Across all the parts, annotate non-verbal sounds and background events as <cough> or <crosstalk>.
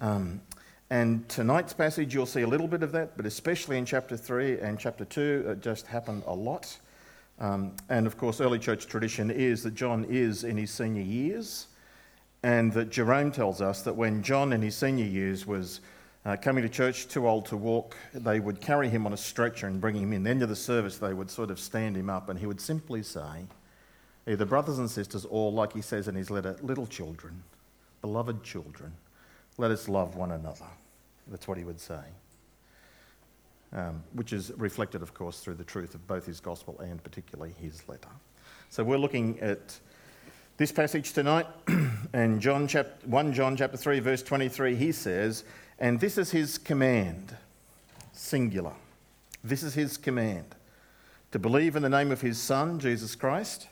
Um, and tonight's passage, you'll see a little bit of that, but especially in chapter 3 and chapter 2, it just happened a lot. Um, and of course, early church tradition is that John is in his senior years, and that Jerome tells us that when John in his senior years was uh, coming to church, too old to walk, they would carry him on a stretcher and bring him in. The end of the service, they would sort of stand him up, and he would simply say, either brothers and sisters, or like he says in his letter, little children, beloved children, let us love one another. That's what he would say. Um, which is reflected, of course, through the truth of both his gospel and particularly his letter. So we're looking at this passage tonight, <clears throat> and John chap- 1 John chapter 3, verse 23, he says, And this is his command, singular. This is his command to believe in the name of his Son, Jesus Christ,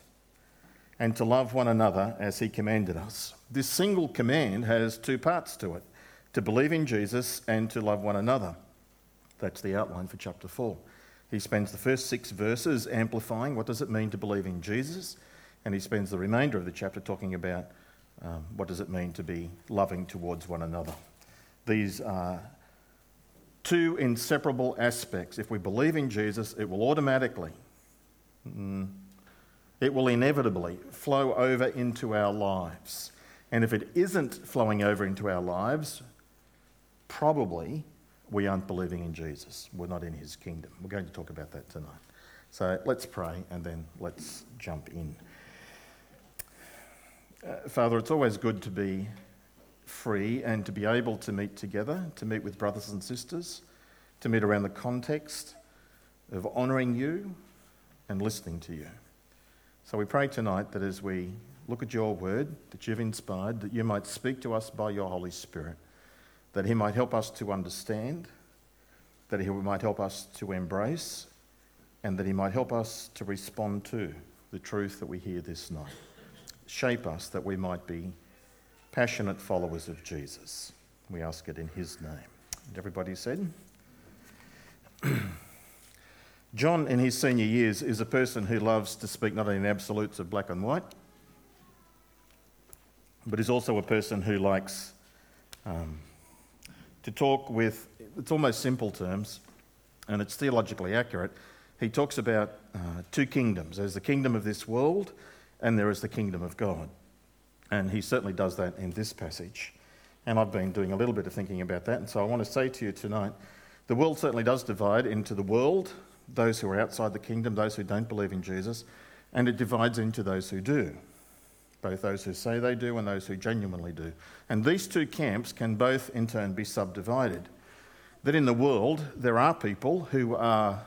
and to love one another as he commanded us. This single command has two parts to it to believe in Jesus and to love one another. That's the outline for chapter 4. He spends the first six verses amplifying what does it mean to believe in Jesus, and he spends the remainder of the chapter talking about um, what does it mean to be loving towards one another. These are two inseparable aspects. If we believe in Jesus, it will automatically, mm, it will inevitably flow over into our lives. And if it isn't flowing over into our lives, probably we aren't believing in Jesus. We're not in his kingdom. We're going to talk about that tonight. So let's pray and then let's jump in. Uh, Father, it's always good to be free and to be able to meet together, to meet with brothers and sisters, to meet around the context of honouring you and listening to you. So we pray tonight that as we look at your word that you've inspired, that you might speak to us by your Holy Spirit that He might help us to understand, that He might help us to embrace, and that He might help us to respond to the truth that we hear this night. Shape us that we might be passionate followers of Jesus. We ask it in His name. And everybody said? <clears throat> John, in his senior years, is a person who loves to speak not only in absolutes of black and white, but is also a person who likes um, to talk with, it's almost simple terms, and it's theologically accurate. He talks about uh, two kingdoms there's the kingdom of this world, and there is the kingdom of God. And he certainly does that in this passage. And I've been doing a little bit of thinking about that. And so I want to say to you tonight the world certainly does divide into the world, those who are outside the kingdom, those who don't believe in Jesus, and it divides into those who do both those who say they do and those who genuinely do. And these two camps can both in turn be subdivided. That in the world, there are people who are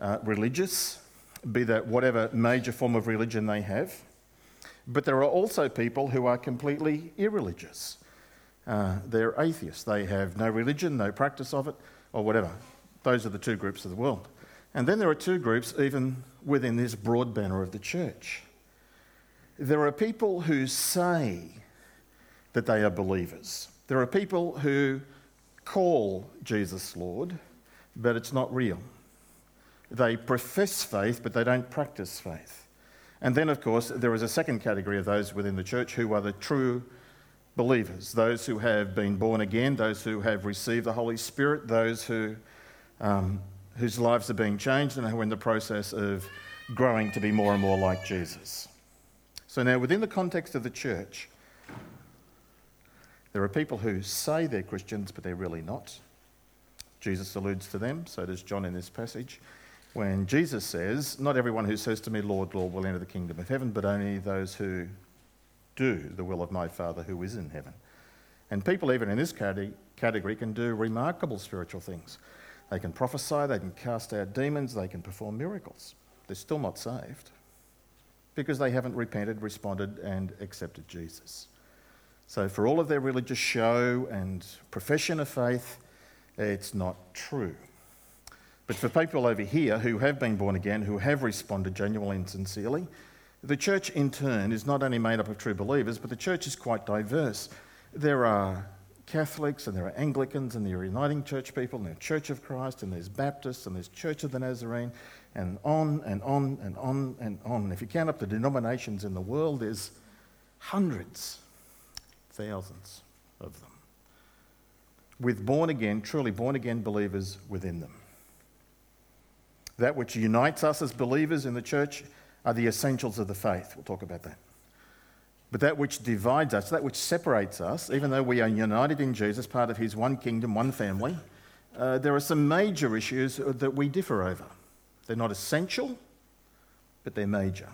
uh, religious, be that whatever major form of religion they have, but there are also people who are completely irreligious. Uh, they're atheists. They have no religion, no practice of it, or whatever. Those are the two groups of the world. And then there are two groups even within this broad banner of the church. There are people who say that they are believers. There are people who call Jesus Lord, but it's not real. They profess faith, but they don't practice faith. And then, of course, there is a second category of those within the church who are the true believers those who have been born again, those who have received the Holy Spirit, those who, um, whose lives are being changed and who are in the process of growing to be more and more like Jesus. So now, within the context of the church, there are people who say they're Christians, but they're really not. Jesus alludes to them, so does John in this passage. When Jesus says, Not everyone who says to me, Lord, Lord, will enter the kingdom of heaven, but only those who do the will of my Father who is in heaven. And people, even in this category, can do remarkable spiritual things. They can prophesy, they can cast out demons, they can perform miracles. They're still not saved because they haven't repented, responded, and accepted Jesus. So, for all of their religious show and profession of faith, it's not true. But for people over here who have been born again, who have responded genuinely and sincerely, the church in turn is not only made up of true believers, but the church is quite diverse. There are Catholics and there are Anglicans and there are Uniting Church people and there's Church of Christ and there's Baptists and there's Church of the Nazarene and on and on and on and on. If you count up the denominations in the world, there's hundreds, thousands of them. with born again, truly born again believers within them. That which unites us as believers in the church are the essentials of the faith. We'll talk about that. But that which divides us, that which separates us, even though we are united in Jesus, part of his one kingdom, one family, uh, there are some major issues that we differ over. They're not essential, but they're major.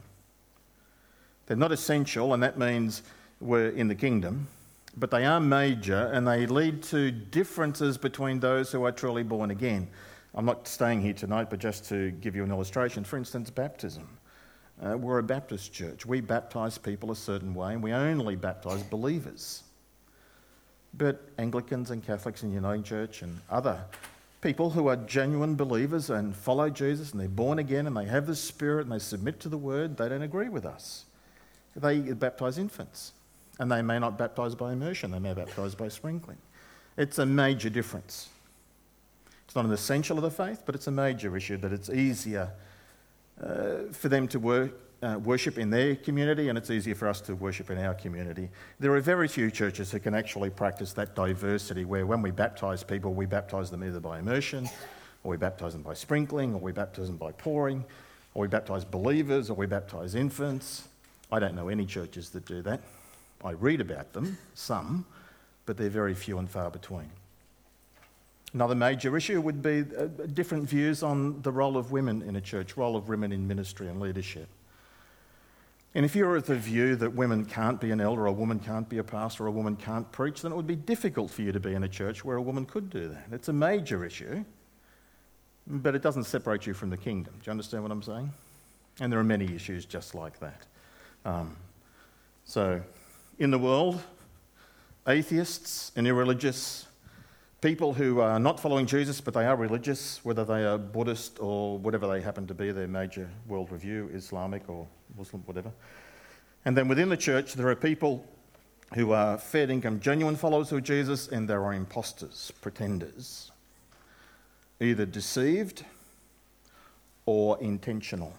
They're not essential, and that means we're in the kingdom, but they are major and they lead to differences between those who are truly born again. I'm not staying here tonight, but just to give you an illustration. For instance, baptism. Uh, we're a Baptist church. We baptise people a certain way, and we only baptise believers. But Anglicans and Catholics in Uniting Church and other people who are genuine believers and follow Jesus and they're born again and they have the Spirit and they submit to the Word, they don't agree with us. They baptise infants, and they may not baptise by immersion, they may baptise by sprinkling. It's a major difference. It's not an essential of the faith, but it's a major issue that it's easier uh, for them to uh, worship in their community, and it's easier for us to worship in our community. There are very few churches who can actually practice that diversity where when we baptise people, we baptise them either by immersion, or we baptise them by sprinkling, or we baptise them by pouring, or we baptise believers, or we baptise infants. I don't know any churches that do that. I read about them, some, but they're very few and far between. Another major issue would be uh, different views on the role of women in a church, role of women in ministry and leadership. And if you're of the view that women can't be an elder, a woman can't be a pastor, or a woman can't preach, then it would be difficult for you to be in a church where a woman could do that. It's a major issue, but it doesn't separate you from the kingdom. Do you understand what I'm saying? And there are many issues just like that. Um, so, in the world, atheists and irreligious people who are not following Jesus, but they are religious, whether they are Buddhist or whatever they happen to be, their major world review, Islamic or Muslim, whatever. And then within the church, there are people who are fair income, genuine followers of Jesus, and there are imposters, pretenders, either deceived or intentional,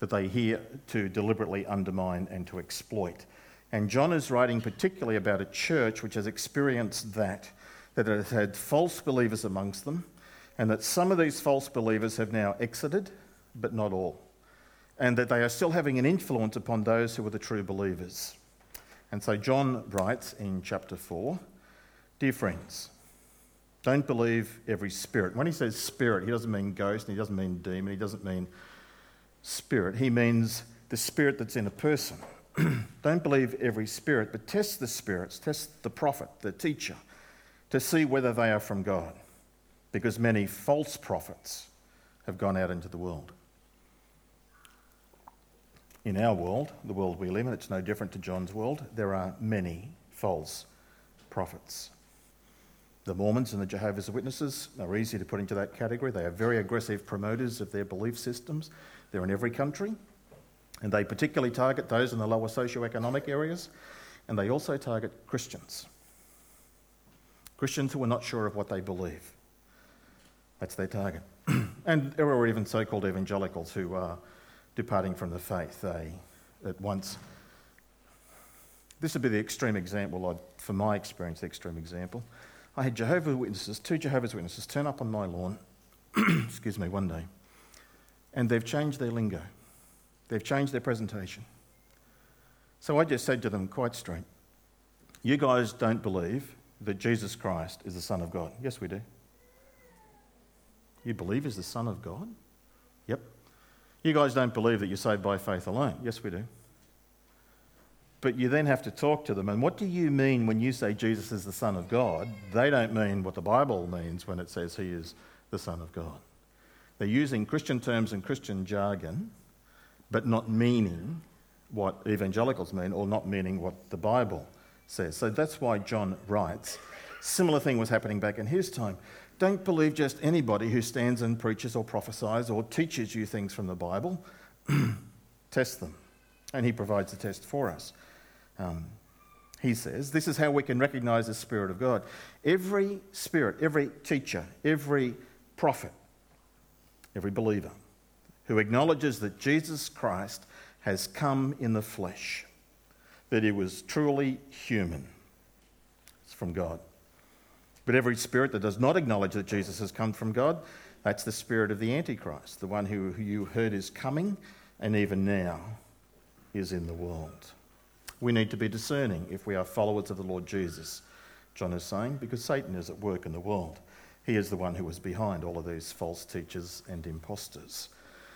that they hear to deliberately undermine and to exploit. And John is writing particularly about a church which has experienced that that it had false believers amongst them, and that some of these false believers have now exited, but not all, and that they are still having an influence upon those who are the true believers. And so John writes in chapter 4 Dear friends, don't believe every spirit. When he says spirit, he doesn't mean ghost, and he doesn't mean demon, he doesn't mean spirit. He means the spirit that's in a person. <clears throat> don't believe every spirit, but test the spirits, test the prophet, the teacher to see whether they are from God, because many false prophets have gone out into the world. In our world, the world we live in, it's no different to John's world, there are many false prophets. The Mormons and the Jehovah's Witnesses are easy to put into that category. They are very aggressive promoters of their belief systems. They're in every country, and they particularly target those in the lower socioeconomic areas, and they also target Christians. Christians who are not sure of what they believe. That's their target. <clears throat> and there are even so called evangelicals who are departing from the faith. They at once. This would be the extreme example, for my experience, the extreme example. I had Jehovah's Witnesses, two Jehovah's Witnesses, turn up on my lawn, <clears throat> excuse me, one day, and they've changed their lingo. They've changed their presentation. So I just said to them quite straight, You guys don't believe that Jesus Christ is the Son of God? Yes, we do. You believe he's the Son of God? Yep. You guys don't believe that you're saved by faith alone? Yes, we do. But you then have to talk to them. And what do you mean when you say Jesus is the Son of God? They don't mean what the Bible means when it says he is the Son of God. They're using Christian terms and Christian jargon, but not meaning what evangelicals mean or not meaning what the Bible says. So that's why John writes. Similar thing was happening back in his time. Don't believe just anybody who stands and preaches or prophesies or teaches you things from the Bible. <clears throat> test them. And he provides a test for us. Um, he says, This is how we can recognize the Spirit of God. Every spirit, every teacher, every prophet, every believer who acknowledges that Jesus Christ has come in the flesh that he was truly human. It's from God. But every spirit that does not acknowledge that Jesus has come from God, that's the spirit of the Antichrist, the one who, who you heard is coming and even now is in the world. We need to be discerning if we are followers of the Lord Jesus, John is saying, because Satan is at work in the world. He is the one who is behind all of these false teachers and impostors.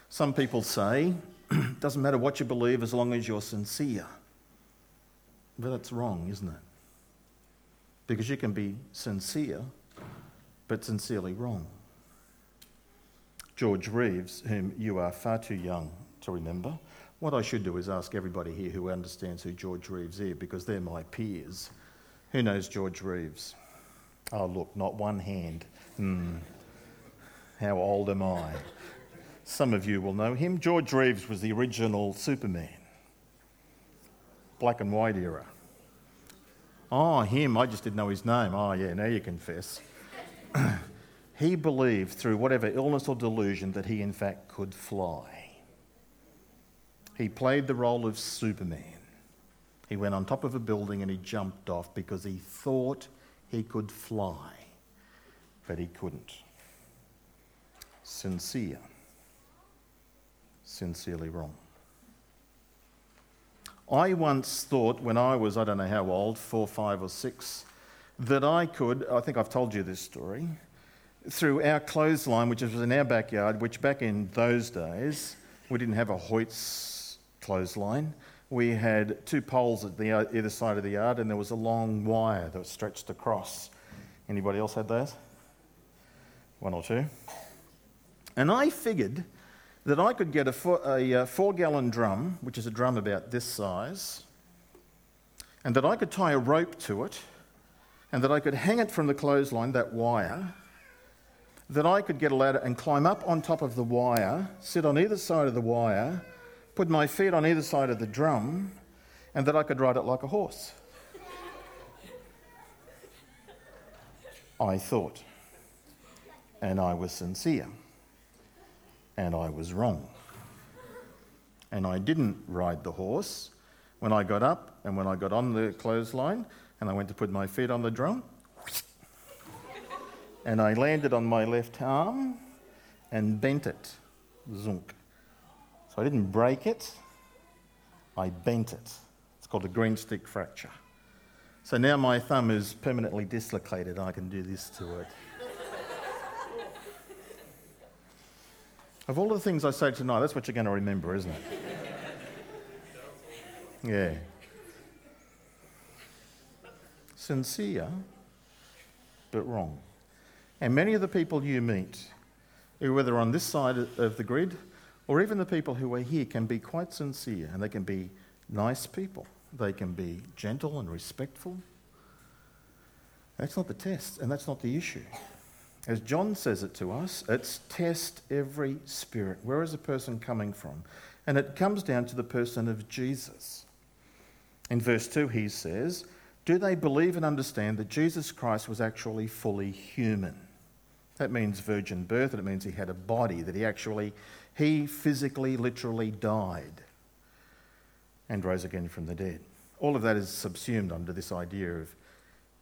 Some people say, it <clears throat> doesn't matter what you believe as long as you're sincere. But that's wrong, isn't it? Because you can be sincere, but sincerely wrong. George Reeves, whom you are far too young to remember, what I should do is ask everybody here who understands who George Reeves is, because they're my peers. Who knows George Reeves? Oh, look, not one hand. Hmm. How old am I? Some of you will know him. George Reeves was the original Superman, black and white era. Oh, him, I just didn't know his name. Oh, yeah, now you confess. <clears throat> he believed through whatever illness or delusion that he, in fact, could fly. He played the role of Superman. He went on top of a building and he jumped off because he thought he could fly, but he couldn't. Sincere. Sincerely wrong. I once thought when I was, I don't know how old, four, five, or six, that I could, I think I've told you this story, through our clothesline, which was in our backyard, which back in those days, we didn't have a Hoist clothesline. We had two poles at the either side of the yard, and there was a long wire that was stretched across. Anybody else had those? One or two? And I figured that I could get a four, a uh, four gallon drum, which is a drum about this size, and that I could tie a rope to it, and that I could hang it from the clothesline, that wire, that I could get a ladder and climb up on top of the wire, sit on either side of the wire, put my feet on either side of the drum, and that I could ride it like a horse. I thought, and I was sincere and I was wrong. And I didn't ride the horse. When I got up and when I got on the clothesline and I went to put my feet on the drum, <laughs> and I landed on my left arm and bent it. Zunk. So I didn't break it, I bent it. It's called a green stick fracture. So now my thumb is permanently dislocated. I can do this to it. Of all the things I say tonight, that's what you're going to remember, isn't it? Yeah. Sincere, but wrong. And many of the people you meet, whether on this side of the grid or even the people who are here, can be quite sincere and they can be nice people. They can be gentle and respectful. That's not the test, and that's not the issue. As John says it to us, it's test every spirit. Where is a person coming from? And it comes down to the person of Jesus. In verse 2, he says, Do they believe and understand that Jesus Christ was actually fully human? That means virgin birth, and it means he had a body, that he actually, he physically, literally died and rose again from the dead. All of that is subsumed under this idea of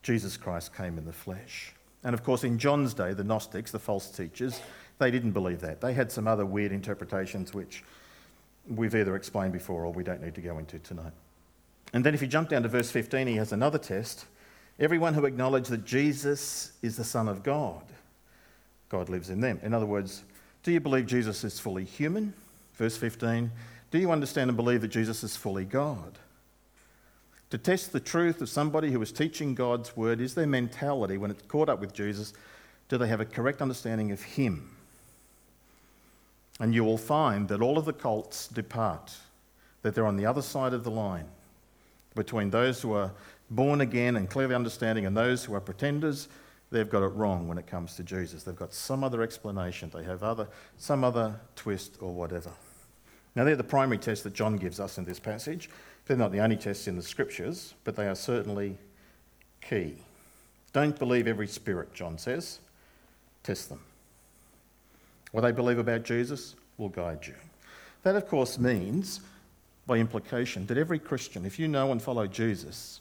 Jesus Christ came in the flesh. And of course, in John's day, the Gnostics, the false teachers, they didn't believe that. They had some other weird interpretations which we've either explained before or we don't need to go into tonight. And then if you jump down to verse 15, he has another test. Everyone who acknowledges that Jesus is the Son of God, God lives in them. In other words, do you believe Jesus is fully human? Verse 15. Do you understand and believe that Jesus is fully God? To test the truth of somebody who is teaching God's word is their mentality when it's caught up with Jesus. Do they have a correct understanding of Him? And you will find that all of the cults depart, that they're on the other side of the line between those who are born again and clearly understanding and those who are pretenders. They've got it wrong when it comes to Jesus. They've got some other explanation. They have other, some other twist or whatever. Now, they're the primary tests that John gives us in this passage. They're not the only tests in the scriptures, but they are certainly key. Don't believe every spirit, John says. Test them. What they believe about Jesus will guide you. That, of course, means, by implication, that every Christian, if you know and follow Jesus,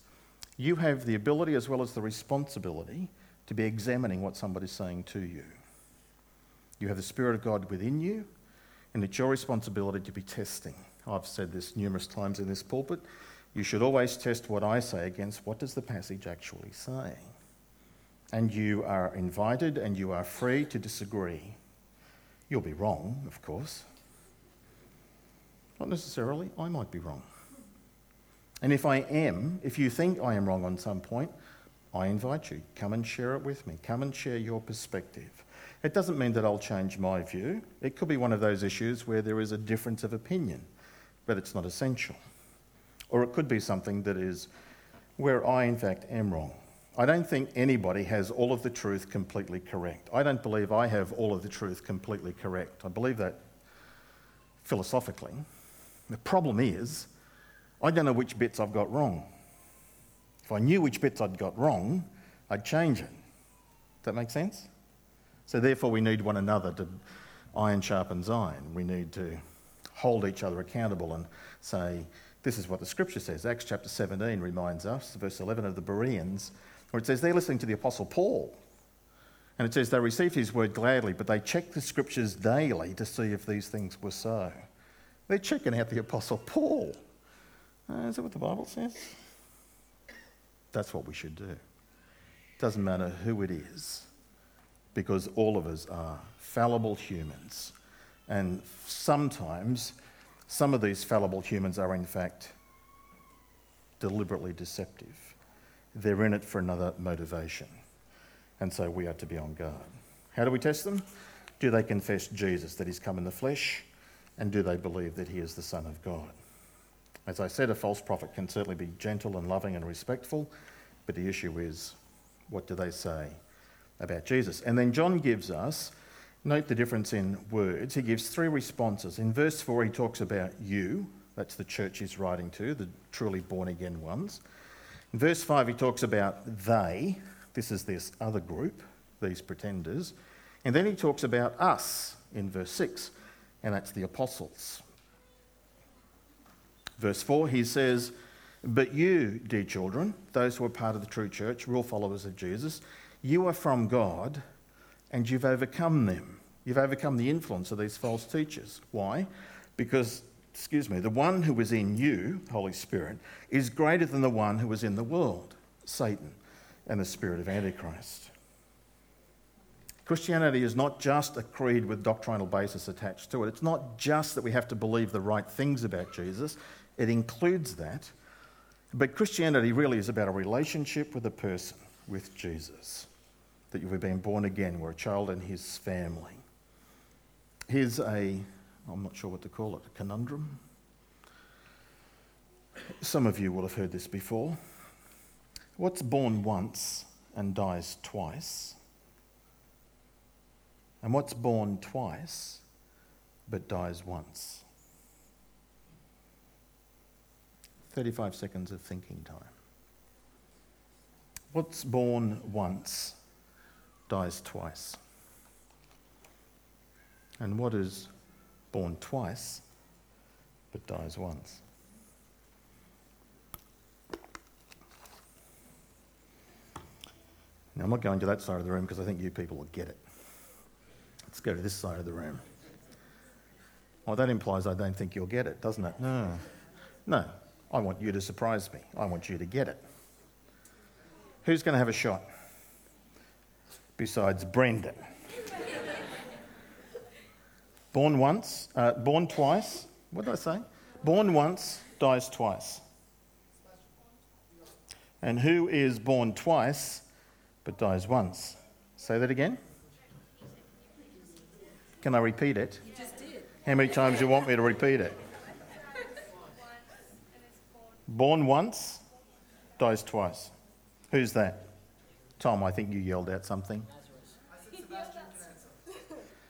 you have the ability as well as the responsibility to be examining what somebody's saying to you. You have the Spirit of God within you, and it's your responsibility to be testing. I've said this numerous times in this pulpit. You should always test what I say against what does the passage actually say. And you are invited and you are free to disagree. You'll be wrong, of course. Not necessarily, I might be wrong. And if I am, if you think I am wrong on some point, I invite you, come and share it with me. Come and share your perspective. It doesn't mean that I'll change my view. It could be one of those issues where there is a difference of opinion, but it's not essential. Or it could be something that is where I, in fact, am wrong. I don't think anybody has all of the truth completely correct. I don't believe I have all of the truth completely correct. I believe that philosophically. The problem is, I don't know which bits I've got wrong. If I knew which bits I'd got wrong, I'd change it. Does that make sense? So, therefore, we need one another to iron sharpens iron. We need to hold each other accountable and say, this is what the scripture says. Acts chapter 17 reminds us, verse 11 of the Bereans, where it says they're listening to the Apostle Paul. And it says they received his word gladly, but they checked the scriptures daily to see if these things were so. They're checking out the Apostle Paul. Uh, is that what the Bible says? That's what we should do. Doesn't matter who it is, because all of us are fallible humans. And sometimes some of these fallible humans are, in fact, deliberately deceptive. They're in it for another motivation. And so we are to be on guard. How do we test them? Do they confess Jesus, that he's come in the flesh? And do they believe that he is the Son of God? As I said, a false prophet can certainly be gentle and loving and respectful, but the issue is what do they say about Jesus? And then John gives us Note the difference in words. He gives three responses. In verse 4, he talks about you, that's the church he's writing to, the truly born again ones. In verse 5, he talks about they, this is this other group, these pretenders. And then he talks about us in verse 6, and that's the apostles. Verse 4, he says, But you, dear children, those who are part of the true church, real followers of Jesus, you are from God and you've overcome them. You've overcome the influence of these false teachers. Why? Because, excuse me, the one who is in you, Holy Spirit, is greater than the one who is in the world, Satan, and the spirit of Antichrist. Christianity is not just a creed with doctrinal basis attached to it. It's not just that we have to believe the right things about Jesus, it includes that. But Christianity really is about a relationship with a person, with Jesus that you've been born again. We're a child in his family. Here's a, I'm not sure what to call it, a conundrum. Some of you will have heard this before. What's born once and dies twice? And what's born twice but dies once? 35 seconds of thinking time. What's born once dies twice. And what is born twice but dies once? Now, I'm not going to that side of the room because I think you people will get it. Let's go to this side of the room. Well, that implies I don't think you'll get it, doesn't it? No. No. I want you to surprise me. I want you to get it. Who's going to have a shot? Besides Brendan. <laughs> born once, uh, born twice. What did I say? Born once, dies twice. And who is born twice but dies once? Say that again. Can I repeat it? How many times do you want me to repeat it? Born once, dies twice. Who's that? Tom, I think you yelled out something.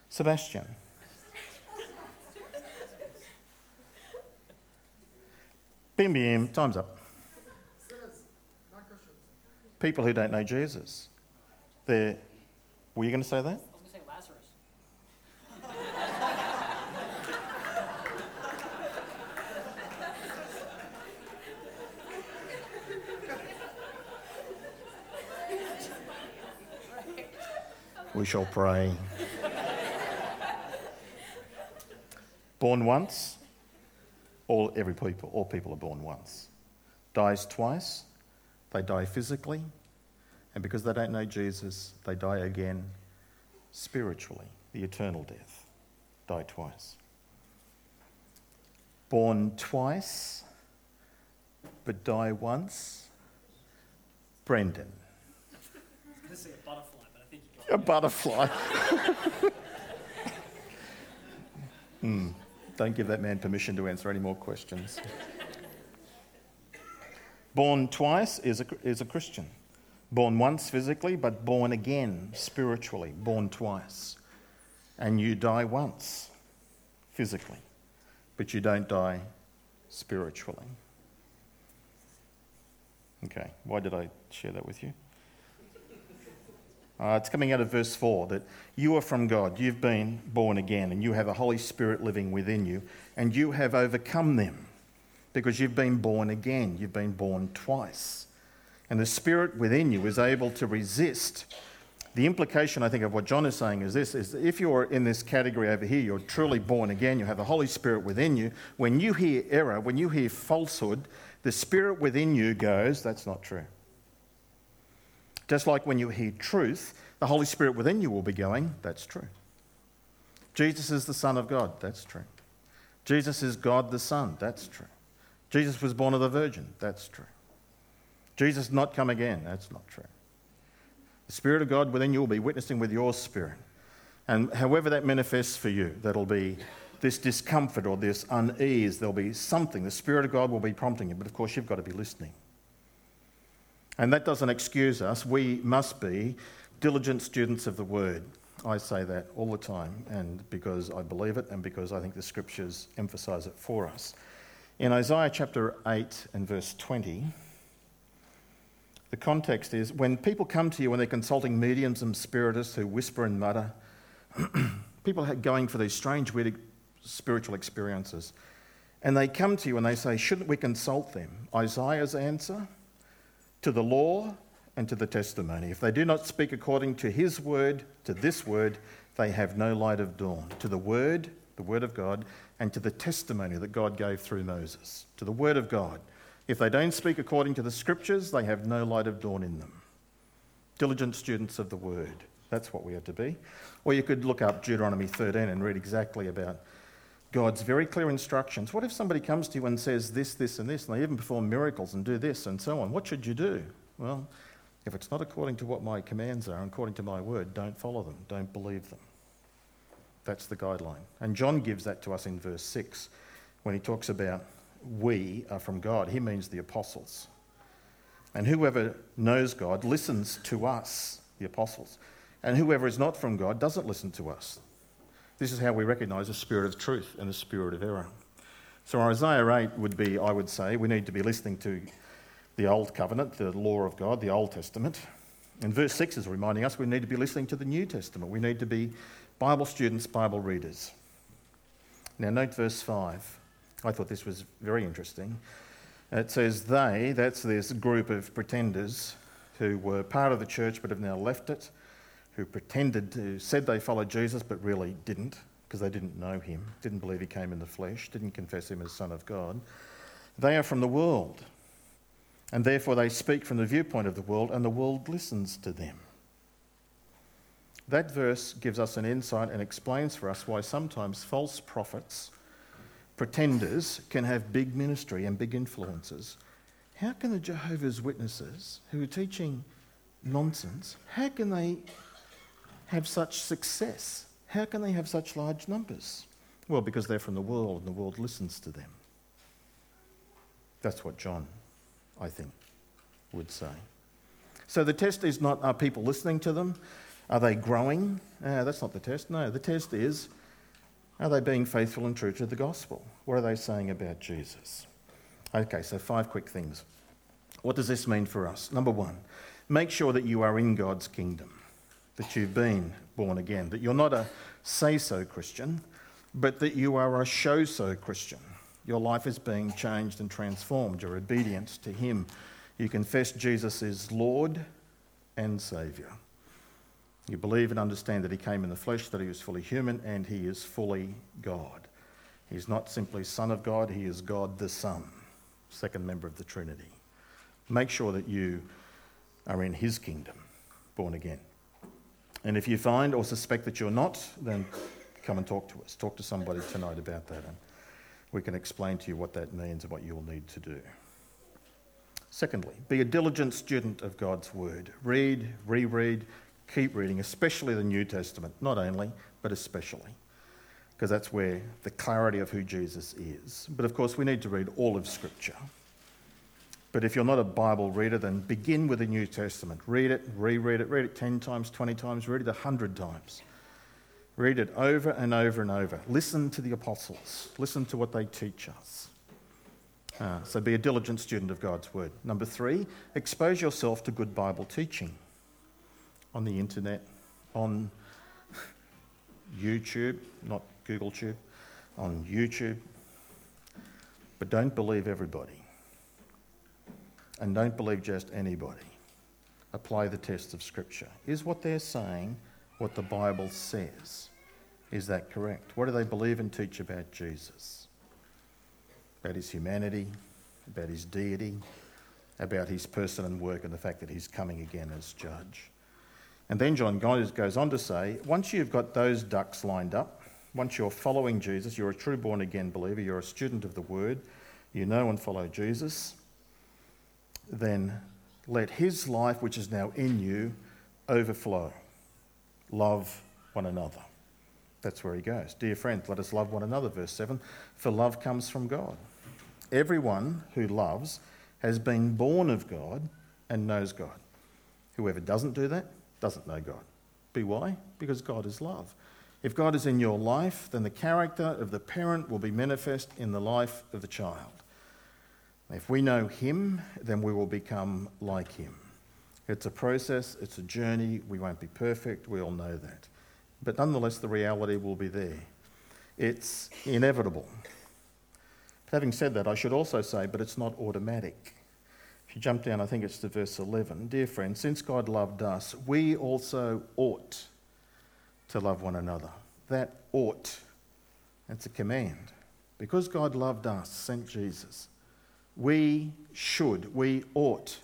Sebastian. bim bim, time's up. People who don't know Jesus. They're, were you going to say that? We shall pray. born once, all, every people, all people are born once. Dies twice, they die physically, and because they don't know Jesus, they die again spiritually, the eternal death. Die twice. Born twice, but die once. Brendan. I was going to say a butterfly. Hmm. Don't give that man permission to answer any more questions. born twice is a, is a Christian. Born once physically, but born again spiritually. Born twice. And you die once physically, but you don't die spiritually. Okay, why did I share that with you? Uh, it's coming out of verse 4 that you are from God, you've been born again, and you have a Holy Spirit living within you, and you have overcome them because you've been born again. You've been born twice. And the Spirit within you is able to resist. The implication, I think, of what John is saying is this is if you're in this category over here, you're truly born again, you have the Holy Spirit within you. When you hear error, when you hear falsehood, the Spirit within you goes, That's not true. Just like when you hear truth, the Holy Spirit within you will be going, That's true. Jesus is the Son of God. That's true. Jesus is God the Son. That's true. Jesus was born of the Virgin. That's true. Jesus not come again. That's not true. The Spirit of God within you will be witnessing with your spirit. And however that manifests for you, that'll be this discomfort or this unease, there'll be something. The Spirit of God will be prompting you, but of course, you've got to be listening. And that doesn't excuse us. We must be diligent students of the Word. I say that all the time, and because I believe it and because I think the Scriptures emphasize it for us. In Isaiah chapter 8 and verse 20, the context is when people come to you when they're consulting mediums and spiritists who whisper and mutter, <clears throat> people are going for these strange, weird spiritual experiences. And they come to you and they say, Shouldn't we consult them? Isaiah's answer to the law and to the testimony. If they do not speak according to his word, to this word, they have no light of dawn. To the word, the word of God, and to the testimony that God gave through Moses. To the word of God. If they don't speak according to the scriptures, they have no light of dawn in them. Diligent students of the word. That's what we are to be. Or you could look up Deuteronomy 13 and read exactly about God's very clear instructions. What if somebody comes to you and says this, this, and this, and they even perform miracles and do this and so on? What should you do? Well, if it's not according to what my commands are, according to my word, don't follow them, don't believe them. That's the guideline. And John gives that to us in verse 6 when he talks about we are from God. He means the apostles. And whoever knows God listens to us, the apostles. And whoever is not from God doesn't listen to us. This is how we recognize the spirit of truth and the spirit of error. So Isaiah 8 would be, I would say, we need to be listening to the Old Covenant, the law of God, the Old Testament. And verse 6 is reminding us we need to be listening to the New Testament. We need to be Bible students, Bible readers. Now, note verse 5. I thought this was very interesting. It says, They, that's this group of pretenders who were part of the church but have now left it, who pretended to, said they followed Jesus but really didn't because they didn't know him, didn't believe he came in the flesh, didn't confess him as Son of God. They are from the world, and therefore they speak from the viewpoint of the world, and the world listens to them. That verse gives us an insight and explains for us why sometimes false prophets, pretenders, can have big ministry and big influences. How can the Jehovah's Witnesses, who are teaching nonsense, how can they have such success? How can they have such large numbers? Well, because they're from the world and the world listens to them. That's what John, I think, would say. So the test is not are people listening to them? Are they growing? Uh, that's not the test. No, the test is are they being faithful and true to the gospel? What are they saying about Jesus? Okay, so five quick things. What does this mean for us? Number one, make sure that you are in God's kingdom, that you've been born again, that you're not a say so Christian, but that you are a show so Christian. Your life is being changed and transformed. Your obedience to Him. You confess Jesus is Lord and Saviour. You believe and understand that he came in the flesh, that he was fully human, and he is fully God. He's not simply Son of God, he is God the Son, second member of the Trinity. Make sure that you are in his kingdom, born again. And if you find or suspect that you're not, then come and talk to us. Talk to somebody tonight about that, and we can explain to you what that means and what you'll need to do. Secondly, be a diligent student of God's Word. Read, reread, keep reading, especially the New Testament. Not only, but especially, because that's where the clarity of who Jesus is. But of course, we need to read all of Scripture. But if you're not a Bible reader, then begin with the New Testament. Read it, reread it, read it 10 times, 20 times, read it 100 times. Read it over and over and over. Listen to the apostles, listen to what they teach us. Uh, so be a diligent student of God's word. Number three, expose yourself to good Bible teaching on the internet, on <laughs> YouTube, not Google Tube, on YouTube. But don't believe everybody. And don't believe just anybody. Apply the test of Scripture. Is what they're saying what the Bible says? Is that correct? What do they believe and teach about Jesus? about his humanity, about his deity, about his person and work, and the fact that he's coming again as judge. And then John goes on to say once you've got those ducks lined up, once you're following Jesus, you're a true born again believer, you're a student of the word, you know and follow Jesus, then let his life, which is now in you, overflow. Love one another. That's where he goes. Dear friends, let us love one another, verse 7, for love comes from God. Everyone who loves has been born of God and knows God. Whoever doesn't do that doesn't know God. Be why? Because God is love. If God is in your life, then the character of the parent will be manifest in the life of the child. If we know Him, then we will become like Him. It's a process, it's a journey. We won't be perfect, we all know that. But nonetheless, the reality will be there. It's inevitable. Having said that, I should also say, but it's not automatic. If you jump down, I think it's to verse 11. Dear friends, since God loved us, we also ought to love one another. That ought, that's a command. Because God loved us, sent Jesus, we should, we ought.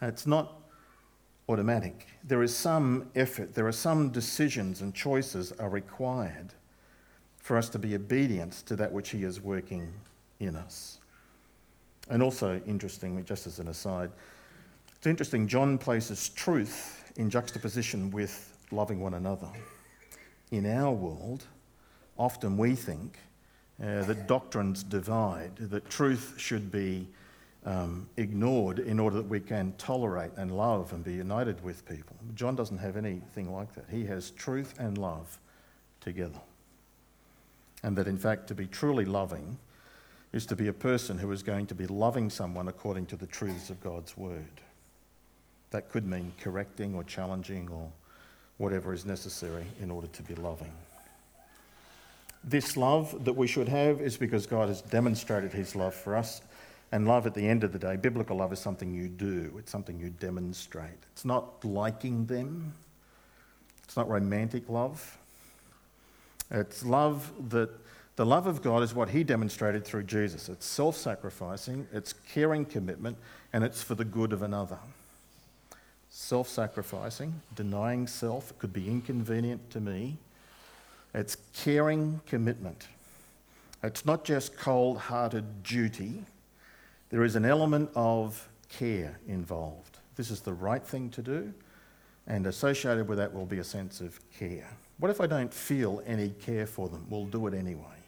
It's not automatic. There is some effort, there are some decisions and choices are required for us to be obedient to that which He is working in us. And also, interestingly, just as an aside, it's interesting, John places truth in juxtaposition with loving one another. In our world, often we think uh, that doctrines divide, that truth should be um, ignored in order that we can tolerate and love and be united with people. John doesn't have anything like that. He has truth and love together. And that, in fact, to be truly loving is to be a person who is going to be loving someone according to the truths of God's word. That could mean correcting or challenging or whatever is necessary in order to be loving. This love that we should have is because God has demonstrated his love for us. And love at the end of the day, biblical love is something you do, it's something you demonstrate. It's not liking them, it's not romantic love. It's love that the love of God is what He demonstrated through Jesus. It's self sacrificing, it's caring commitment, and it's for the good of another. Self sacrificing, denying self, could be inconvenient to me. It's caring commitment. It's not just cold hearted duty, there is an element of care involved. This is the right thing to do, and associated with that will be a sense of care. What if I don't feel any care for them? We'll do it anyway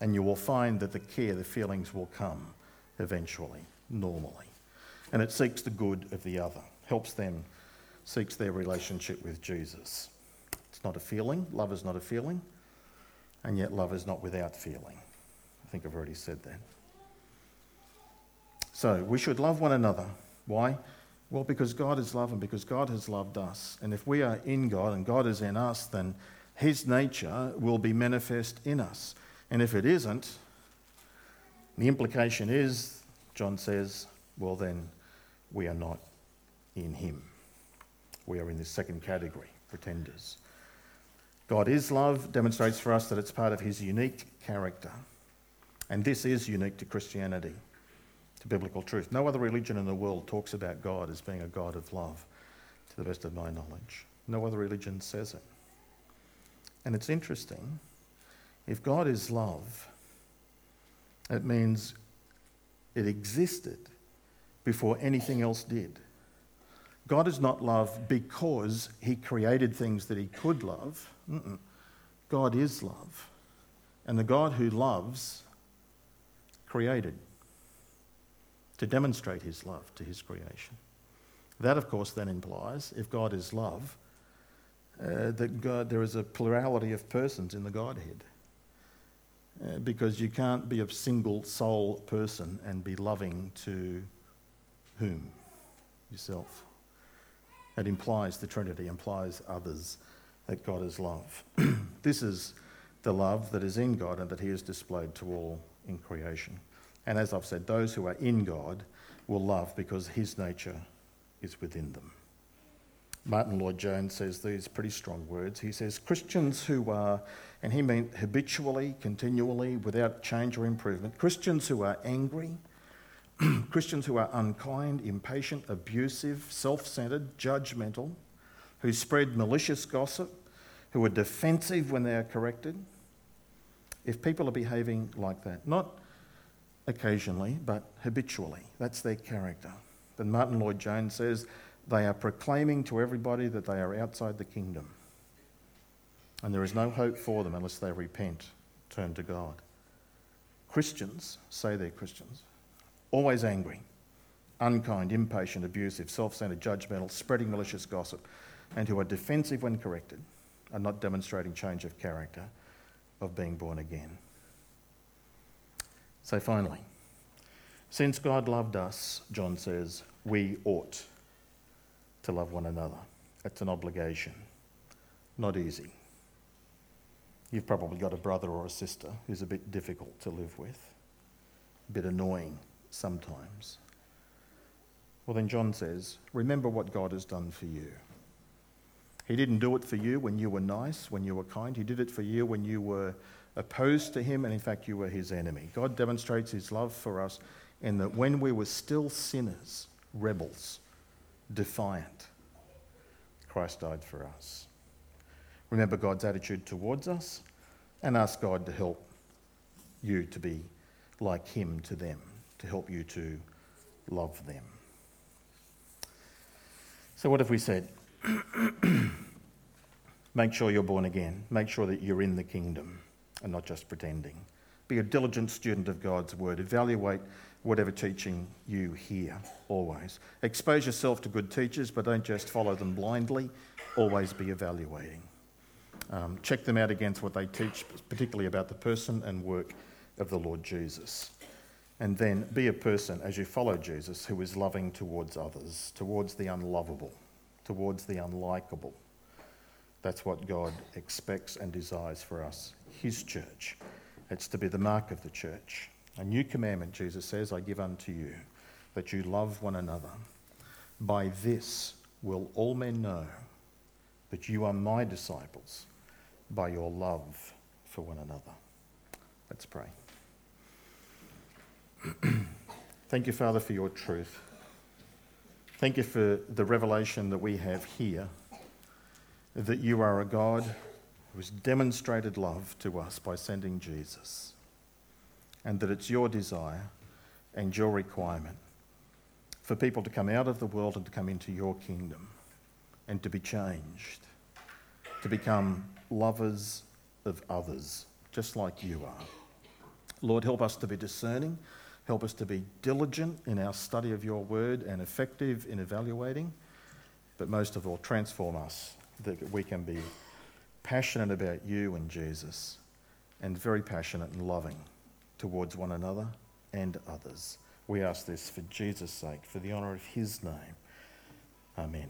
and you will find that the care, the feelings will come eventually, normally. And it seeks the good of the other, helps them, seeks their relationship with Jesus. It's not a feeling, love is not a feeling, and yet love is not without feeling. I think I've already said that. So we should love one another. Why? Well, because God is love and because God has loved us. And if we are in God and God is in us, then His nature will be manifest in us. And if it isn't, the implication is, John says, well, then we are not in him. We are in the second category, pretenders. God is love, demonstrates for us that it's part of his unique character. And this is unique to Christianity, to biblical truth. No other religion in the world talks about God as being a God of love, to the best of my knowledge. No other religion says it. And it's interesting. If God is love, it means it existed before anything else did. God is not love because he created things that he could love. Mm-mm. God is love. And the God who loves created to demonstrate his love to his creation. That, of course, then implies if God is love, uh, that God, there is a plurality of persons in the Godhead. Uh, because you can't be a single soul person and be loving to whom? Yourself. It implies the Trinity, implies others, that God is love. <clears throat> this is the love that is in God and that He has displayed to all in creation. And as I've said, those who are in God will love because His nature is within them. Martyn Lloyd-Jones says these pretty strong words. He says, Christians who are, and he meant habitually, continually, without change or improvement, Christians who are angry, <clears throat> Christians who are unkind, impatient, abusive, self centered, judgmental, who spread malicious gossip, who are defensive when they are corrected. If people are behaving like that, not occasionally, but habitually, that's their character. Then Martyn Lloyd-Jones says they are proclaiming to everybody that they are outside the kingdom. And there is no hope for them unless they repent, turn to God. Christians say they're Christians always angry, unkind, impatient, abusive, self centered, judgmental, spreading malicious gossip, and who are defensive when corrected, are not demonstrating change of character of being born again. So, finally, since God loved us, John says, we ought to love one another. It's an obligation, not easy. You've probably got a brother or a sister who's a bit difficult to live with, a bit annoying sometimes. Well, then John says, Remember what God has done for you. He didn't do it for you when you were nice, when you were kind. He did it for you when you were opposed to Him, and in fact, you were His enemy. God demonstrates His love for us in that when we were still sinners, rebels, defiant, Christ died for us. Remember God's attitude towards us and ask God to help you to be like Him to them to help you to love them. So, what have we said? <clears throat> Make sure you're born again. Make sure that you're in the kingdom and not just pretending. Be a diligent student of God's word. Evaluate whatever teaching you hear, always. Expose yourself to good teachers, but don't just follow them blindly. Always be evaluating. Um, check them out against what they teach, particularly about the person and work of the Lord Jesus. And then be a person as you follow Jesus who is loving towards others, towards the unlovable, towards the unlikable. That's what God expects and desires for us, His church. It's to be the mark of the church. A new commandment, Jesus says, I give unto you, that you love one another. By this will all men know that you are my disciples, by your love for one another. Let's pray. <clears throat> Thank you, Father, for your truth. Thank you for the revelation that we have here that you are a God who has demonstrated love to us by sending Jesus, and that it's your desire and your requirement for people to come out of the world and to come into your kingdom and to be changed, to become lovers of others, just like you are. Lord, help us to be discerning Help us to be diligent in our study of your word and effective in evaluating. But most of all, transform us that we can be passionate about you and Jesus and very passionate and loving towards one another and others. We ask this for Jesus' sake, for the honour of his name. Amen.